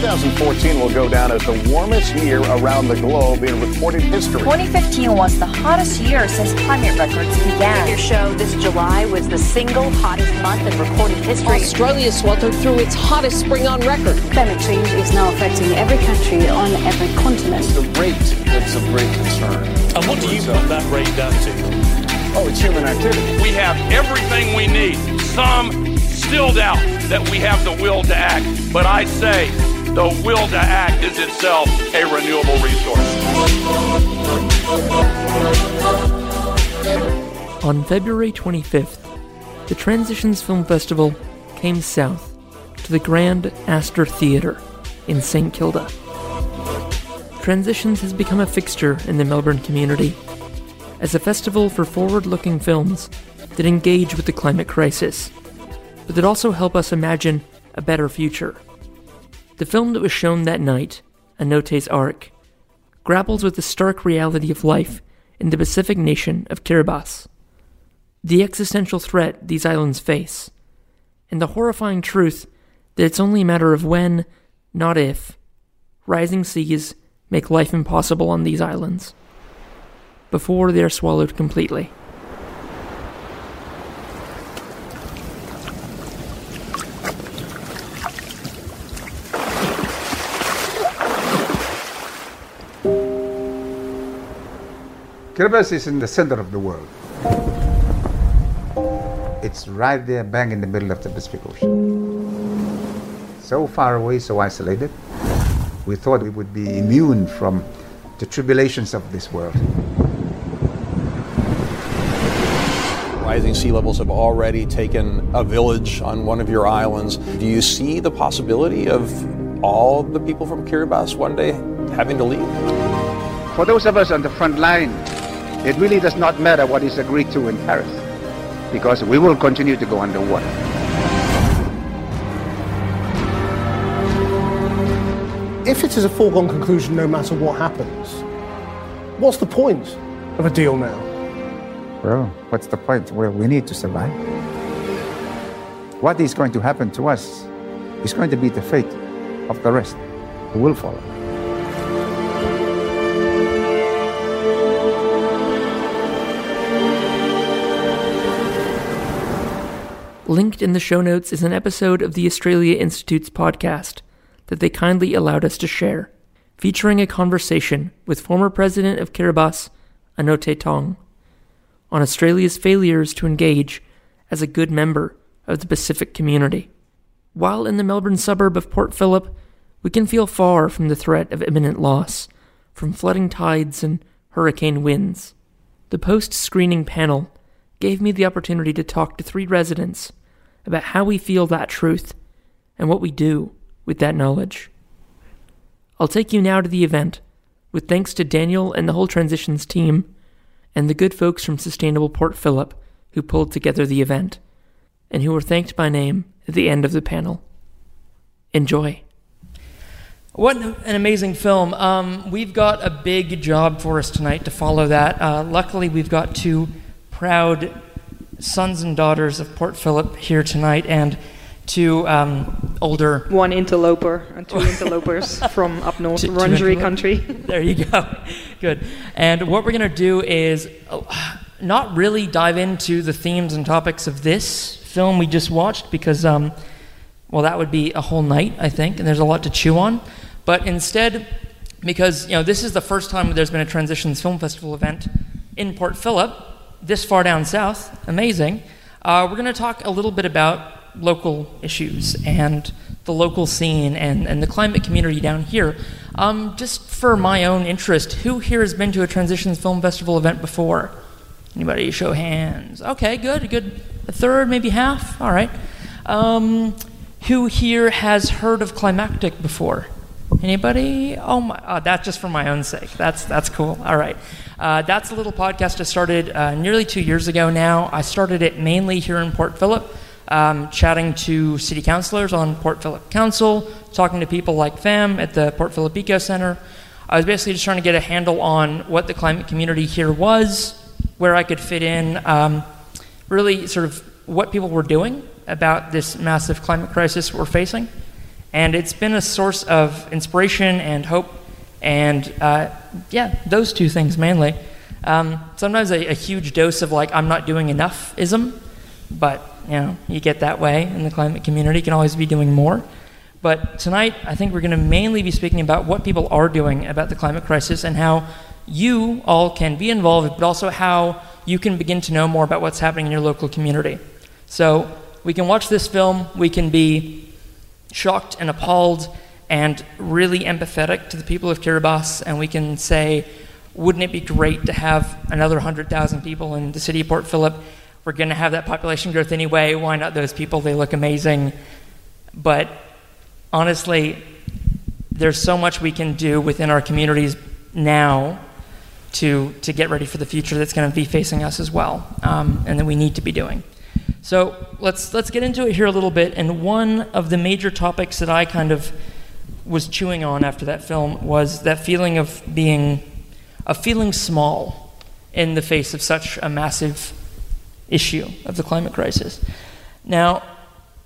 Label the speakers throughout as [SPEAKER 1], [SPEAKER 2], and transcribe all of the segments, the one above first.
[SPEAKER 1] 2014 will go down as the warmest year around the globe in recorded history.
[SPEAKER 2] 2015 was the hottest year since climate records began.
[SPEAKER 3] Your show this July was the single hottest month in recorded history.
[SPEAKER 4] Australia sweltered through its hottest spring on record.
[SPEAKER 5] Climate change is now affecting every country on every continent.
[SPEAKER 6] The rate that's of great concern.
[SPEAKER 7] And what do you put that rate down to?
[SPEAKER 1] Oh, it's human activity.
[SPEAKER 8] We have everything we need. Some still doubt that we have the will to act, but I say the will to act is itself a renewable resource.
[SPEAKER 9] On February 25th, the Transitions Film Festival came south to the Grand Astor Theatre in St. Kilda. Transitions has become a fixture in the Melbourne community as a festival for forward looking films that engage with the climate crisis, but that also help us imagine a better future. The film that was shown that night, Anote's Ark, grapples with the stark reality of life in the Pacific nation of Kiribati, the existential threat these islands face, and the horrifying truth that it's only a matter of when, not if, rising seas make life impossible on these islands before they are swallowed completely.
[SPEAKER 10] Kiribati is in the center of the world. It's right there, bang in the middle of the Pacific Ocean. So far away, so isolated. We thought we would be immune from the tribulations of this world.
[SPEAKER 6] Rising sea levels have already taken a village on one of your islands. Do you see the possibility of all the people from Kiribati one day having to leave?
[SPEAKER 10] For those of us on the front line, it really does not matter what is agreed to in Paris, because we will continue to go underwater.
[SPEAKER 11] If it is a foregone conclusion no matter what happens, what's the point of a deal now?
[SPEAKER 10] Well, what's the point? Well, we need to survive. What is going to happen to us is going to be the fate of the rest who will follow.
[SPEAKER 9] Linked in the show notes is an episode of the Australia Institute's podcast that they kindly allowed us to share, featuring a conversation with former president of Kiribati, Anote Tong, on Australia's failures to engage as a good member of the Pacific community. While in the Melbourne suburb of Port Phillip, we can feel far from the threat of imminent loss from flooding tides and hurricane winds. The post screening panel gave me the opportunity to talk to three residents about how we feel that truth and what we do with that knowledge. I'll take you now to the event, with thanks to Daniel and the whole transitions team, and the good folks from Sustainable Port Phillip who pulled together the event, and who were thanked by name at the end of the panel. Enjoy. What an amazing film. Um, we've got a big job for us tonight to follow that. Uh, luckily, we've got two proud sons and daughters of Port Phillip here tonight, and two um, older.
[SPEAKER 12] One interloper and two interlopers from up north,
[SPEAKER 9] Two- two
[SPEAKER 12] Wurundjeri
[SPEAKER 9] interlo-
[SPEAKER 12] country.
[SPEAKER 9] There you go. Good. And what we're going to do is uh, not really dive into the themes and topics of this film we just watched because, um, well, that would be a whole night, I think, and there's a lot to chew on. But instead, because you know this is the first time there's been a Transitions Film Festival event in Port Phillip, this far down south, amazing. Uh, we're going to talk a little bit about local issues and the local scene and, and the climate community down here. Um, just for my own interest, who here has been to a Transitions Film Festival event before? Anybody? Show hands. Okay, good, good. A third, maybe half. All right. Um, who here has heard of Climactic before? Anybody? Oh my! Oh, that's just for my own sake. That's that's cool. All right. Uh, that's a little podcast I started uh, nearly two years ago now. I started it mainly here in Port Phillip, um, chatting to city councilors on Port Phillip Council, talking to people like FAM at the Port Phillip Eco Center. I was basically just trying to get a handle on what the climate community here was, where I could fit in, um, really sort of what people were doing about this massive climate crisis we're facing, And it's been a source of inspiration and hope, and uh, yeah, those two things mainly. Um, sometimes a, a, huge dose of like, I'm not doing enough ism, but you know, you get that way in the climate community, you can always be doing more. But tonight, I think we're going to mainly be speaking about what people are doing about the climate crisis and how you all can be involved, but also how you can begin to know more about what's happening in your local community. So we can watch this film, we can be shocked and appalled and really empathetic to the people of Kiribati, and we can say, wouldn't it be great to have another 100,000 people in the city of Port Phillip? We're going to have that population growth anyway. Why not those people? They look amazing. But honestly, there's so much we can do within our communities now to, to get ready for the future that's going to be facing us as well, um, and that we need to be doing. So let's, let's get into it here a little bit. And one of the major topics that I kind of was chewing on after that film was that feeling of being, of feeling small in the face of such a massive issue of the climate crisis. Now,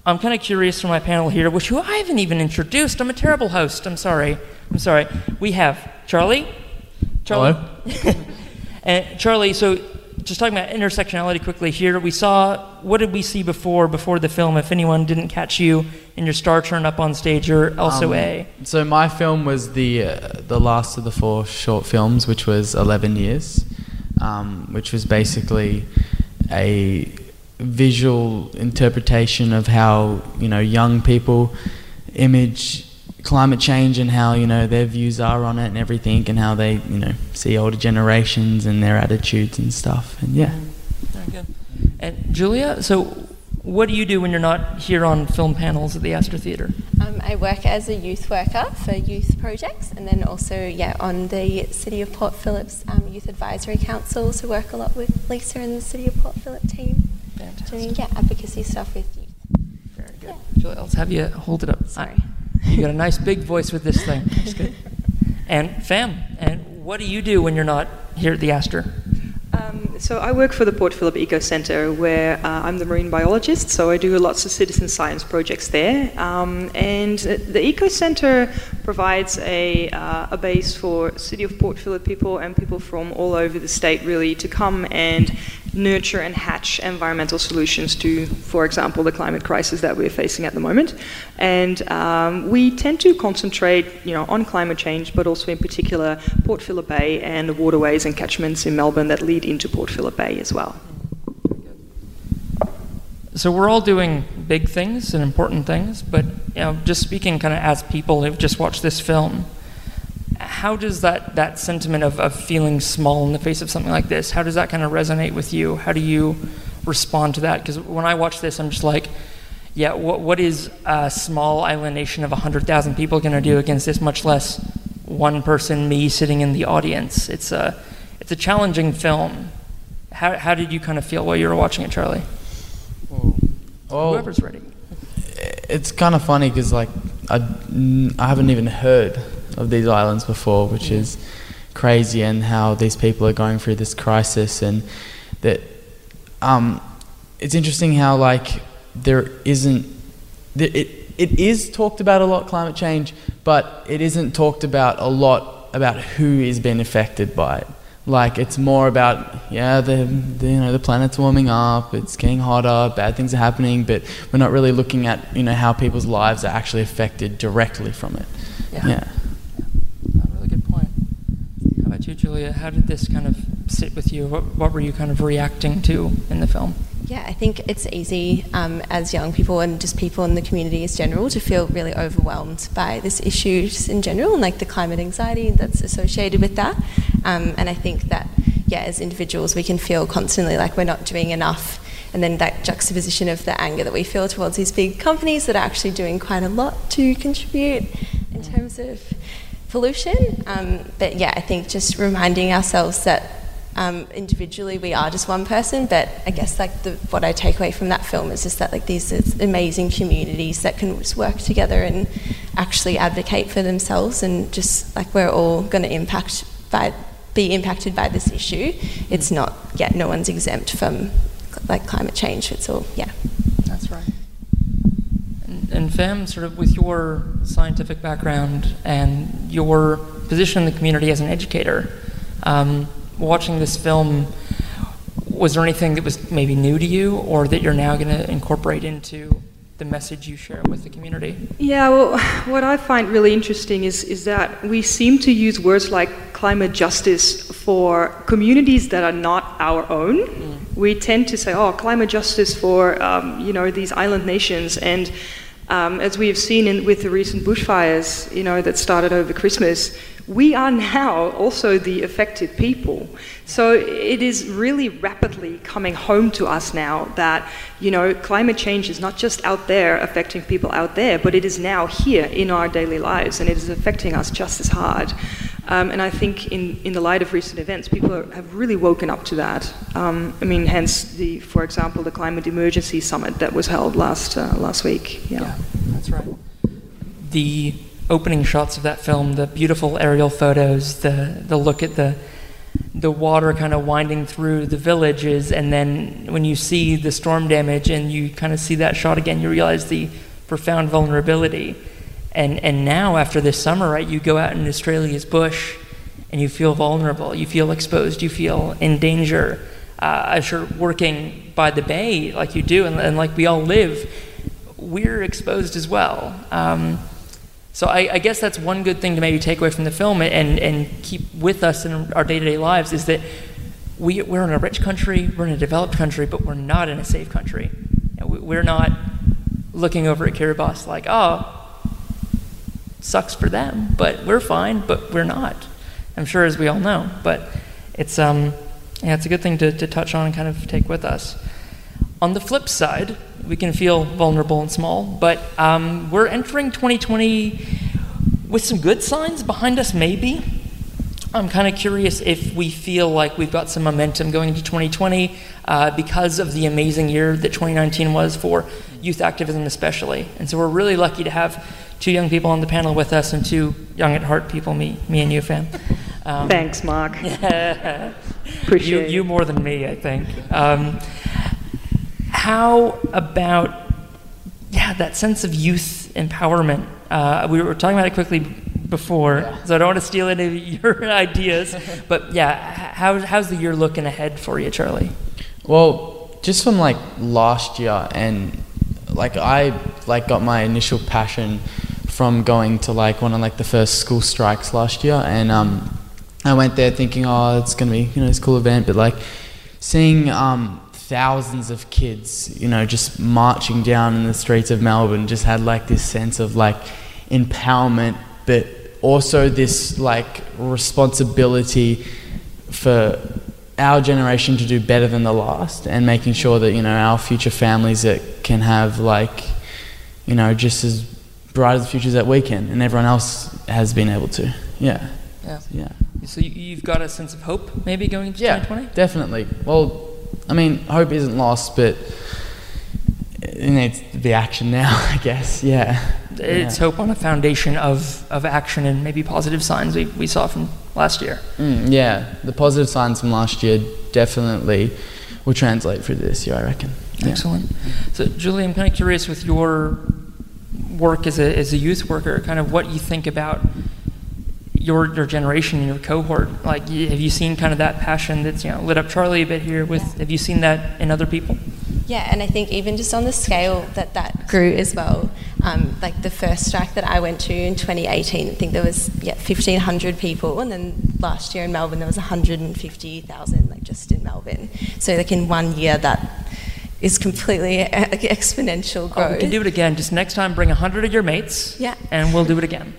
[SPEAKER 9] I'm kind of curious for my panel here, which who I haven't even introduced. I'm a terrible host. I'm sorry. I'm sorry. We have Charlie.
[SPEAKER 13] Charlie.
[SPEAKER 9] Hello. and Charlie, so just talking about intersectionality quickly here, we saw what did we see before before the film? If anyone didn't catch you in your star turn up on stage, or also um, a.
[SPEAKER 13] So my film was the uh, the last of the four short films, which was Eleven Years, um, which was basically a visual interpretation of how you know young people image climate change and how you know their views are on it and everything and how they you know see older generations and their attitudes and stuff. And yeah.
[SPEAKER 9] Very good. And julia so what do you do when you're not here on film panels at the astor theatre?
[SPEAKER 14] Um, i work as a youth worker for youth projects and then also yeah on the city of port phillip's um, youth advisory council so work a lot with lisa and the city of port phillip team.
[SPEAKER 9] Fantastic.
[SPEAKER 14] doing yeah advocacy stuff with youth.
[SPEAKER 9] Very good. Yeah. julia let's have you hold it up.
[SPEAKER 14] Sorry
[SPEAKER 9] you got a nice big voice with this thing. That's good. And fam, and what do you do when you're not here at the Astor?
[SPEAKER 12] Um, so I work for the Port Phillip Eco Centre, where uh, I'm the marine biologist. So I do lots of citizen science projects there, um, and the Eco Centre provides a, uh, a base for City of Port Phillip people and people from all over the state, really, to come and nurture and hatch environmental solutions to, for example, the climate crisis that we're facing at the moment. And um, we tend to concentrate, you know, on climate change, but also in particular Port Phillip Bay and the waterways and catchments in Melbourne that lead into Port Phillip Bay as well.
[SPEAKER 9] So we're all doing big things and important things, but you know, just speaking kind of as people who've just watched this film, how does that, that sentiment of, of feeling small in the face of something like this, how does that kind of resonate with you? How do you respond to that? Because when I watch this, I'm just like, yeah, what, what is a small island nation of 100,000 people going to do against this, much less one person, me, sitting in the audience? It's a, it's a challenging film. How, how did you kind of feel while you were watching it, Charlie?
[SPEAKER 13] Well, oh.
[SPEAKER 9] Whoever's ready.
[SPEAKER 13] It's kind of funny because, like, I, I haven't even heard of these islands before, which is crazy, and how these people are going through this crisis, and that um, it's interesting how like there isn't it it is talked about a lot climate change, but it isn't talked about a lot about who is being affected by it. Like it's more about yeah the, the, you know the planet's warming up, it's getting hotter, bad things are happening, but we're not really looking at you know how people's lives are actually affected directly from it.
[SPEAKER 9] Yeah. yeah about you, Julia? How did this kind of sit with you? What, what were you kind of reacting to in the film?
[SPEAKER 14] Yeah, I think it's easy um, as young people and just people in the community as general to feel really overwhelmed by this issue in general and like the climate anxiety that's associated with that. Um, and I think that, yeah, as individuals, we can feel constantly like we're not doing enough. And then that juxtaposition of the anger that we feel towards these big companies that are actually doing quite a lot to contribute in terms of pollution. Um, but yeah, I think just reminding ourselves that um, individually we are just one person. But I guess like the, what I take away from that film is just that like these amazing communities that can just work together and actually advocate for themselves, and just like we're all going to impact by be impacted by this issue. It's not yet. No one's exempt from like climate change. It's all yeah.
[SPEAKER 9] And Fem, sort of with your scientific background and your position in the community as an educator, um, watching this film, was there anything that was maybe new to you or that you're now going to incorporate into the message you share with the community?
[SPEAKER 12] Yeah, well, what I find really interesting is, is that we seem to use words like climate justice for communities that are not our own. Mm. We tend to say, oh, climate justice for, um, you know, these island nations. And um, as we have seen in, with the recent bushfires, you know, that started over Christmas, we are now also the affected people. So it is really rapidly coming home to us now that, you know, climate change is not just out there affecting people out there, but it is now here in our daily lives and it is affecting us just as hard. Um, and I think in, in the light of recent events, people are, have really woken up to that. Um, I mean, hence the, for example, the climate emergency summit that was held last uh, last week. Yeah.
[SPEAKER 9] yeah, that's right. The opening shots of that film, the beautiful aerial photos, the the look at the the water kind of winding through the villages, and then when you see the storm damage and you kind of see that shot again, you realize the profound vulnerability. And and now after this summer, right, you go out in Australia's bush, and you feel vulnerable, you feel exposed, you feel in danger. Uh, I'm sure working by the bay like you do, and, and like we all live, we're exposed as well. Um, so I, I, guess that's one good thing to maybe take away from the film and, and keep with us in our day-to-day lives is that we, we're in a rich country, we're in a developed country, but we're not in a safe country. We're not looking over at Kiribati like, oh, sucks for them, but we're fine, but we're not. I'm sure as we all know, but it's, um, yeah, it's a good thing to, to touch on and kind of take with us. On the flip side, we can feel vulnerable and small, but um, we're entering 2020 with some good signs behind us, maybe. I'm kind of curious if we feel like we've got some momentum going into 2020 uh, because of the amazing year that 2019 was for youth activism, especially. And so we're really lucky to have two young people on the panel with us and two young at heart people, me, me and you, fam.
[SPEAKER 12] Um, Thanks, Mark.
[SPEAKER 9] Appreciate you, you more than me, I think. Um, how about yeah that sense of youth empowerment? Uh, we were talking about it quickly before, yeah. so I don't want to steal any of your ideas. but yeah, how, how's the year looking ahead for you, Charlie?
[SPEAKER 13] Well, just from like last year, and like I like got my initial passion from going to like one of like the first school strikes last year, and um, I went there thinking, oh, it's gonna be you know this cool event, but like seeing um, thousands of kids, you know, just marching down in the streets of Melbourne, just had like this sense of like empowerment, but also this like responsibility for our generation to do better than the last and making sure that, you know, our future families that can have like, you know, just as bright as futures that we can and everyone else has been able to. Yeah.
[SPEAKER 9] Yeah. Yeah. So you've got a sense of hope maybe going into
[SPEAKER 13] yeah,
[SPEAKER 9] 2020?
[SPEAKER 13] Definitely. Well, I mean, hope isn't lost, but it needs to be action now, I guess. Yeah.
[SPEAKER 9] It's yeah. hope on a foundation of, of action and maybe positive signs we, we saw from last year.
[SPEAKER 13] Mm, yeah, the positive signs from last year definitely will translate through this year, I reckon.
[SPEAKER 9] Yeah. Excellent. So, Julie, I'm kind of curious with your work as a, as a youth worker, kind of what you think about your your generation and your cohort? Like, have you seen kind of that passion that's you know lit up Charlie a bit here? With have you seen that in other people?
[SPEAKER 14] Yeah, and I think even just on the scale that that grew as well. Um, like the first strike that I went to in 2018, I think there was yeah 1,500 people, and then last year in Melbourne there was 150,000, like just in Melbourne. So like in one year that is completely like, exponential growth.
[SPEAKER 9] Oh, we can do it again. Just next time, bring 100 of your mates.
[SPEAKER 14] Yeah.
[SPEAKER 9] And we'll do it again.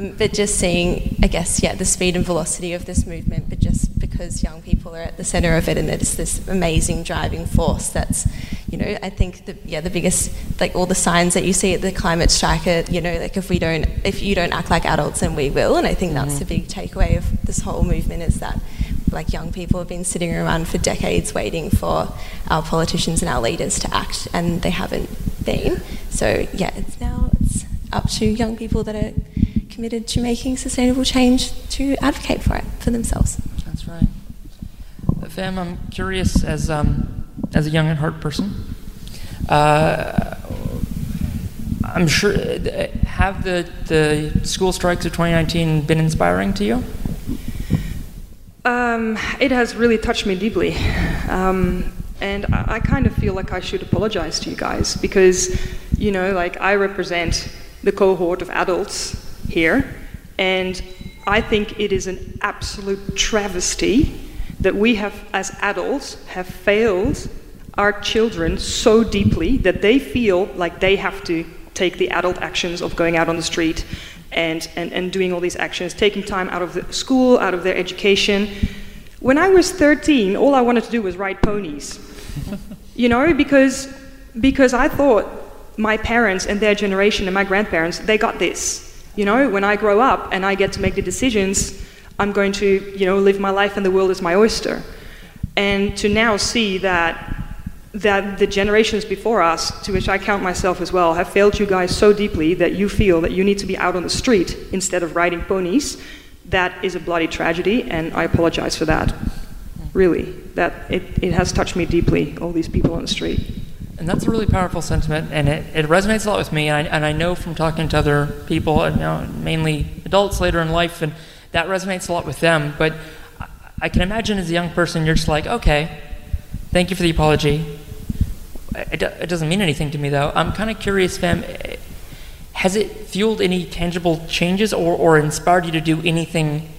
[SPEAKER 14] Um, but just seeing, I guess, yeah, the speed and velocity of this movement, but just because young people are at the centre of it and it's this amazing driving force that's, you know, I think, the, yeah, the biggest, like all the signs that you see at the climate striker, you know, like if we don't, if you don't act like adults, then we will. And I think that's mm-hmm. the big takeaway of this whole movement is that like young people have been sitting around for decades waiting for our politicians and our leaders to act and they haven't been. So yeah, it's now it's up to young people that are committed to making sustainable change to advocate for it for themselves.
[SPEAKER 9] That's right. Fam, I'm curious as um, as a young at heart person. Uh, I'm sure. uh, Have the the school strikes of 2019 been inspiring to you?
[SPEAKER 12] Um, it has really touched me deeply. Um, and I, I kind of feel like I should apologize to you guys because, you know, like I represent the cohort of adults here, and I think it is an absolute travesty that we have, as adults, have failed our children so deeply that they feel like they have to take the adult actions of going out on the street and, and, and doing all these actions, taking time out of the school, out of their education. When I was 13, all I wanted to do was ride ponies. you know, because, because I thought my parents and their generation and my grandparents, they got this. You know, when I grow up and I get to make the decisions, I'm going to, you know, live my life and the world is my oyster. And to now see that that the generations before us, to which I count myself as well, have failed you guys so deeply that you feel that you need to be out on the street instead of riding ponies, that is a bloody tragedy, and I apologize for that. Really, that it, it has touched me deeply, all these people on the street.
[SPEAKER 9] And that's a really powerful sentiment, and it, it resonates a lot with me. And I, and I know from talking to other people, and you know, mainly adults later in life, and that resonates a lot with them. But I, can imagine as a young person, you're just like, okay, thank you for the apology. It, it doesn't mean anything to me, though. I'm kind of curious, Fem, has it fueled any tangible changes or, or inspired you to do anything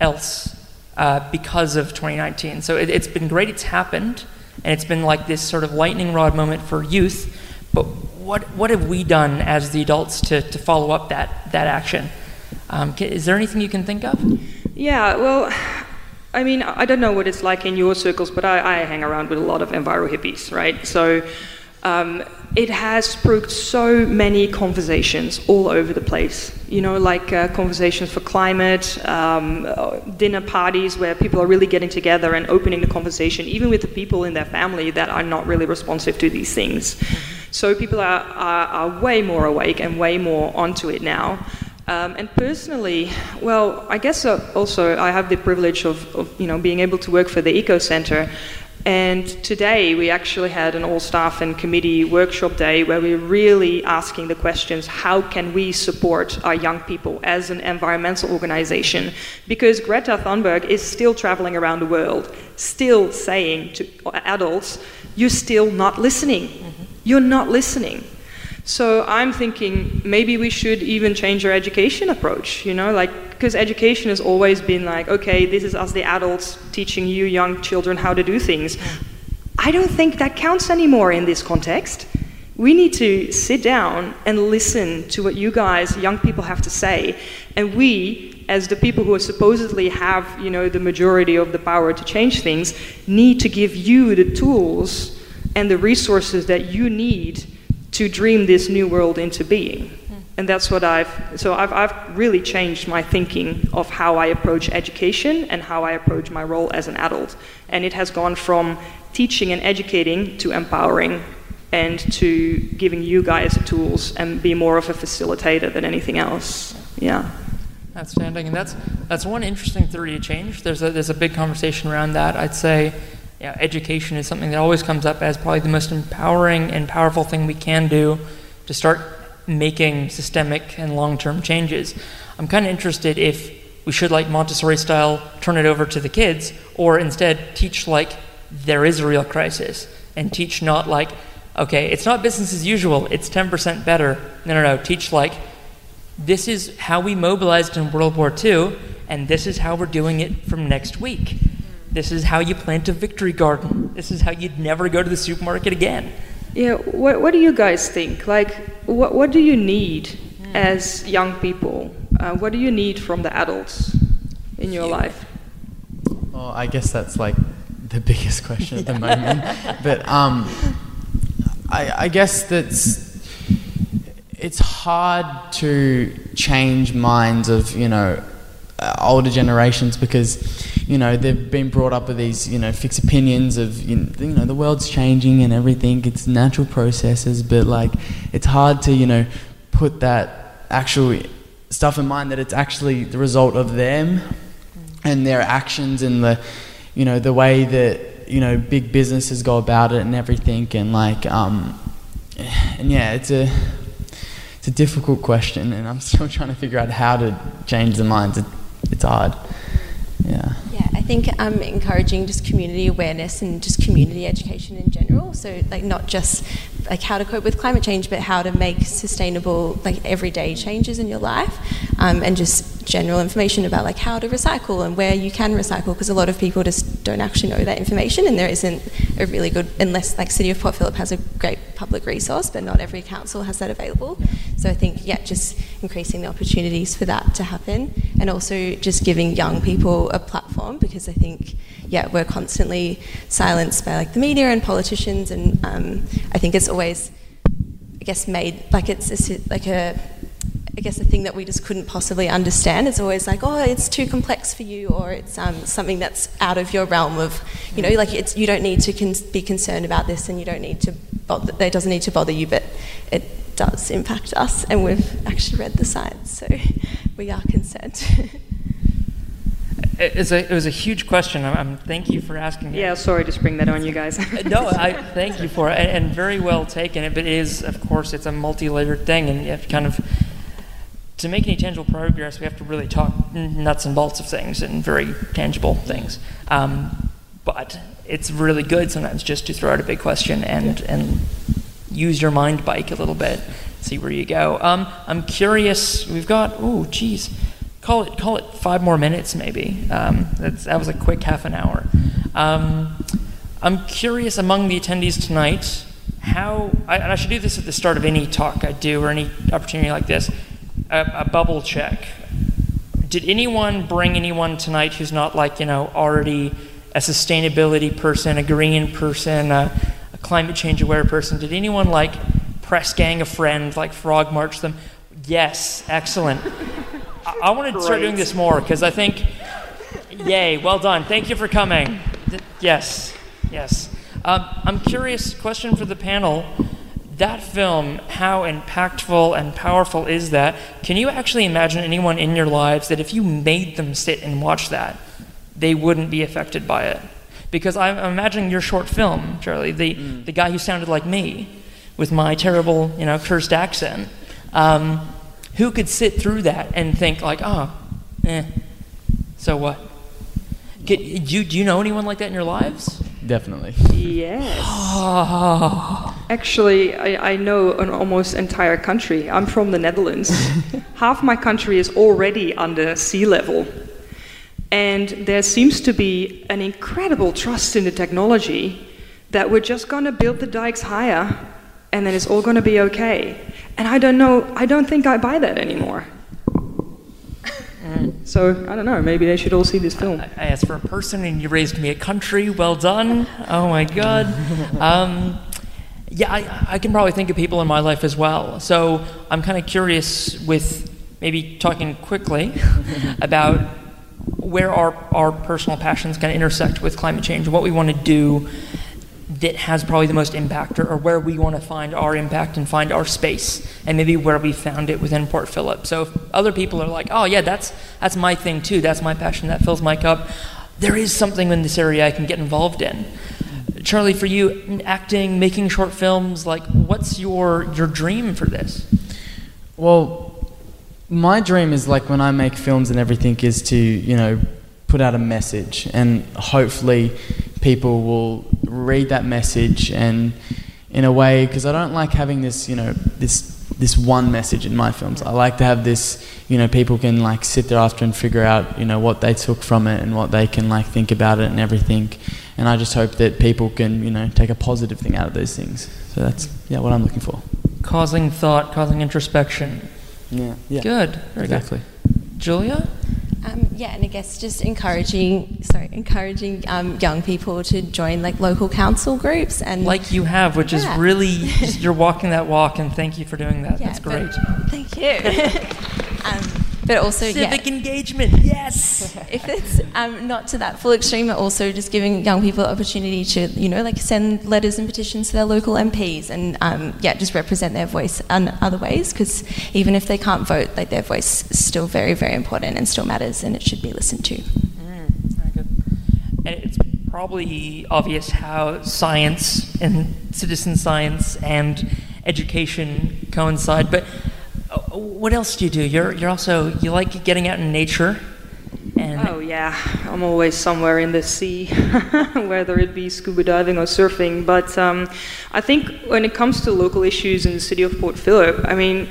[SPEAKER 9] else uh, because of 2019? So it, it's been great, it's happened, and it's been like this sort of lightning rod moment for youth. But what, what have we done as the adults to, to follow up that, that action? Um, is there anything you can think of?
[SPEAKER 12] Yeah, well, I mean, I don't know what it's like in your circles, but I, I hang around with a lot of enviro hippies, right? So um, it has sparked so many conversations all over the place. You know, like uh, conversations for climate, um, uh, dinner parties where people are really getting together and opening the conversation, even with the people in their family that are not really responsive to these things. So people are, are, are way more awake and way more onto it now. Um, and personally, well, I guess uh, also I have the privilege of, of, you know being able to work for the Eco Center. And today we actually had an all staff and committee workshop day where we're really asking the questions how can we support our young people as an environmental organization? Because Greta Thunberg is still traveling around the world, still saying to adults, you're still not listening. Mm-hmm. You're not listening. So I'm thinking maybe we should even change our education approach, you know, like because education has always been like, okay, this is us the adults teaching you young children how to do things. I don't think that counts anymore in this context. We need to sit down and listen to what you guys, young people, have to say, and we, as the people who supposedly have, you know, the majority of the power to change things, need to give you the tools and the resources that you need to dream this new world into being. Hmm. And that's what I've, so I've, I've really changed my thinking of how I approach education and how I approach my role as an adult. And it has gone from teaching and educating to empowering and to giving you guys the tools and be more of a facilitator than anything else. Yeah.
[SPEAKER 9] Outstanding. And that's, that's one interesting theory to change. There's a, there's a big conversation around that. I'd say yeah, education is something that always comes up as probably the most empowering and powerful thing we can do to start making systemic and long term changes. I'm kind of interested if we should, like Montessori style, turn it over to the kids, or instead teach like there is a real crisis and teach not like, okay, it's not business as usual, it's 10% better. No, no, no. Teach like, this is how we mobilized in World War II, and this is how we're doing it from next week. This is how you plant a victory garden. This is how you'd never go to the supermarket again.
[SPEAKER 12] Yeah, what, what do you guys think? Like, what, what do you need mm. as young people? Uh, what do you need from the adults in your life?
[SPEAKER 13] Well, I guess that's like the biggest question at the moment. but um, I, I guess that's it's hard to change minds of you know older generations because you know they've been brought up with these you know fixed opinions of you know, the world's changing and everything it's natural processes but like it's hard to you know put that actual stuff in mind that it's actually the result of them and their actions and the you know the way that you know big businesses go about it and everything and like um and yeah it's a it's a difficult question, and I'm still trying to figure out how to change the minds. It, it's hard. Yeah.
[SPEAKER 14] Yeah, I think um, encouraging just community awareness and just community education in general. So, like, not just like how to cope with climate change, but how to make sustainable, like, everyday changes in your life, um, and just general information about like how to recycle and where you can recycle. Because a lot of people just don't actually know that information, and there isn't a really good, unless like City of Port Phillip has a great public resource, but not every council has that available. So I think yeah, just increasing the opportunities for that to happen, and also just giving young people a platform because I think yeah we're constantly silenced by like the media and politicians, and um, I think it's always I guess made like it's, it's like a I guess a thing that we just couldn't possibly understand. It's always like, oh, it's too complex for you, or it's um, something that's out of your realm of, you know, like it's you don't need to con- be concerned about this, and you don't need to bother. It doesn't need to bother you, but it does impact us, and we've actually read the science, so we are concerned.
[SPEAKER 9] It, a, it was a huge question. I'm, I'm, thank you for asking.
[SPEAKER 12] Yeah, sorry to spring that on you guys.
[SPEAKER 9] no, I thank you for it, and, and, very well taken. It, but it is, of course, it's a multi-layered thing, and you have to kind of to make any tangible progress, we have to really talk nuts and bolts of things and very tangible things. Um, but it's really good sometimes just to throw out a big question and yeah. and use your mind bike a little bit, see where you go. Um, I'm curious. We've got oh, geez, call it call it five more minutes maybe. Um, that was a quick half an hour. Um, I'm curious among the attendees tonight how, I, and I should do this at the start of any talk I do or any opportunity like this a, a bubble check. Did anyone bring anyone tonight who's not like, you know, already a sustainability person, a green person, a, a climate change aware person? Did anyone like press gang a friend, like frog march them? Yes, excellent. I, I want to start doing this more because I think, yay, well done. Thank you for coming. Yes, yes. Um, I'm curious, question for the panel that film, how impactful and powerful is that? Can you actually imagine anyone in your lives that if you made them sit and watch that, they wouldn't be affected by it? Because I'm imagining your short film, Charlie, the, mm. the guy who sounded like me with my terrible, you know, cursed accent. Um, who could sit through that and think like, oh, eh, so what? Get, do, you, do you know anyone like that in your lives?
[SPEAKER 13] Definitely.
[SPEAKER 12] Yes. Actually, I, I, know an almost entire country. I'm from the Netherlands. Half my country is already under sea level. And there seems to be an incredible trust in the technology that we're just going to build the dikes higher and then it's all going to be okay. And I don't know, I don't think I buy that anymore. So I don't know. Maybe they should all see this film. I,
[SPEAKER 9] I asked for a person, and you raised me a country. Well done. Oh my God. Um, yeah, I, I, can probably think of people in my life as well. So I'm kind of curious with maybe talking quickly about where our, our personal passions kind of intersect with climate change, what we want to do that has probably the most impact or, or, where we want to find our impact and find our space and maybe where we found it within Port Phillip. So if other people are like, oh yeah, that's that's my thing too, that's my passion, that fills my cup, there is something in this area I can get involved in. Charlie, for you, acting, making short films, like what's your your dream for this?
[SPEAKER 13] Well, my dream is like when I make films and everything is to, you know, put out a message. And hopefully people will read that message and in a way because I don't like having this you know this this one message in my films. I like to have this you know people can like sit there after and figure out you know what they took from it and what they can like think about it and everything and I just hope that people can you know take a positive thing out of those things so that's yeah what I'm looking for
[SPEAKER 9] causing thought causing introspection
[SPEAKER 13] yeah yeah
[SPEAKER 9] good Very
[SPEAKER 13] exactly
[SPEAKER 9] good. Julia
[SPEAKER 14] um, yeah, and I guess just encouraging, sorry, encouraging um, young people to join like local council groups and
[SPEAKER 9] like you have, which yeah. is really you're walking that walk, and thank you for doing that. Yeah, That's great.
[SPEAKER 14] Thank you. um, but also
[SPEAKER 9] civic
[SPEAKER 14] yeah,
[SPEAKER 9] engagement. Yes.
[SPEAKER 14] if it's um, not to that full extreme, but also just giving young people the opportunity to, you know, like send letters and petitions to their local MPs, and um, yeah, just represent their voice in other ways. Because even if they can't vote, like their voice is still very, very important and still matters, and it should be listened to.
[SPEAKER 9] Mm, very good. And it's probably obvious how science and citizen science and education coincide, but what else do you do? You're you're also you like getting out in nature. And
[SPEAKER 12] oh yeah, I'm always somewhere in the sea, whether it be scuba diving or surfing. But um, I think when it comes to local issues in the city of Port Phillip, I mean,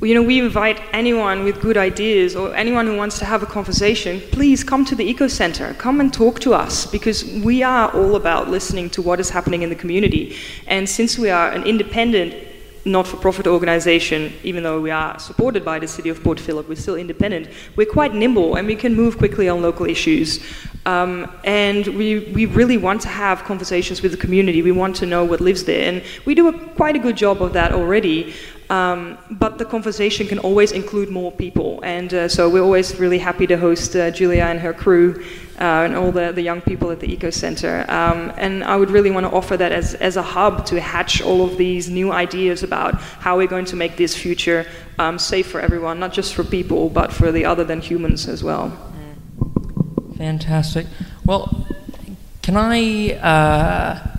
[SPEAKER 12] you know, we invite anyone with good ideas or anyone who wants to have a conversation, please come to the Eco Center. Come and talk to us because we are all about listening to what is happening in the community. And since we are an independent not-for-profit organization, even though we are supported by the city of Port Phillip, we're still independent. We're quite nimble and we can move quickly on local issues. Um, and we, we really want to have conversations with the community. We want to know what lives there. And we do a, quite a good job of that already. Um, but the conversation can always include more people. And uh, so we're always really happy to host uh, Julia and her crew uh, and all the, the young people at the Eco Center. Um, and I would really want to offer that as, as a hub to hatch all of these new ideas about how we're going to make this future um, safe for everyone, not just for people, but for the other than humans as well.
[SPEAKER 9] Fantastic. Well, can I?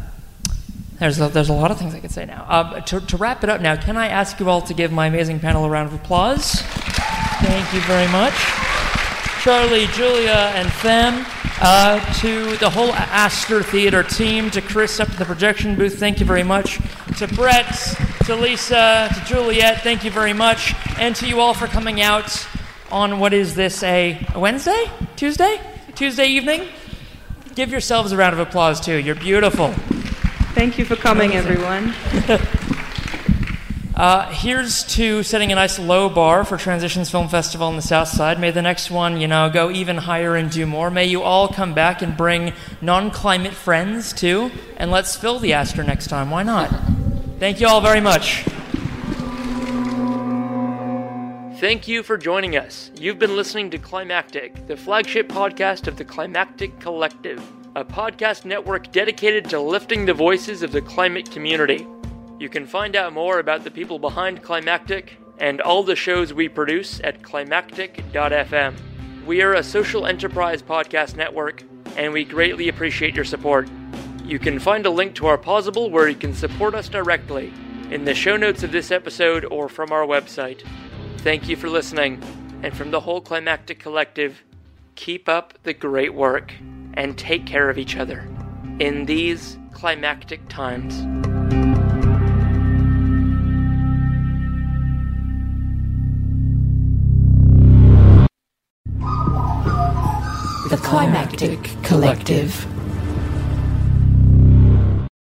[SPEAKER 9] There's a, there's a lot of things I could say now. Uh, to, to wrap it up now, can I ask you all to give my amazing panel a round of applause? Thank you very much. Charlie, Julia, and Fem. Uh, to the whole Astor Theater team, to Chris up to the projection booth, thank you very much. To Brett, to Lisa, to Juliet, thank you very much. And to you all for coming out on what is this, a Wednesday? Tuesday? Tuesday evening? Give yourselves a round of applause too. You're beautiful.
[SPEAKER 12] Thank you for coming, everyone.
[SPEAKER 9] uh, here's to setting a nice low bar for Transitions Film Festival on the South Side. May the next one, you know, go even higher and do more. May you all come back and bring non-climate friends too, and let's fill the Astor next time. Why not? Thank you all very much. Thank you for joining us. You've been listening to Climactic, the flagship podcast of the Climactic Collective, a podcast network dedicated to lifting the voices of the climate community. You can find out more about the people behind Climactic and all the shows we produce at climactic.fm. We are a social enterprise podcast network, and we greatly appreciate your support. You can find a link to our Pozible where you can support us directly in the show notes of this episode or from our website. Thank you for listening, and from the whole Climactic Collective, keep up the great work and take care of each other in these climactic times.
[SPEAKER 15] The Climactic Collective.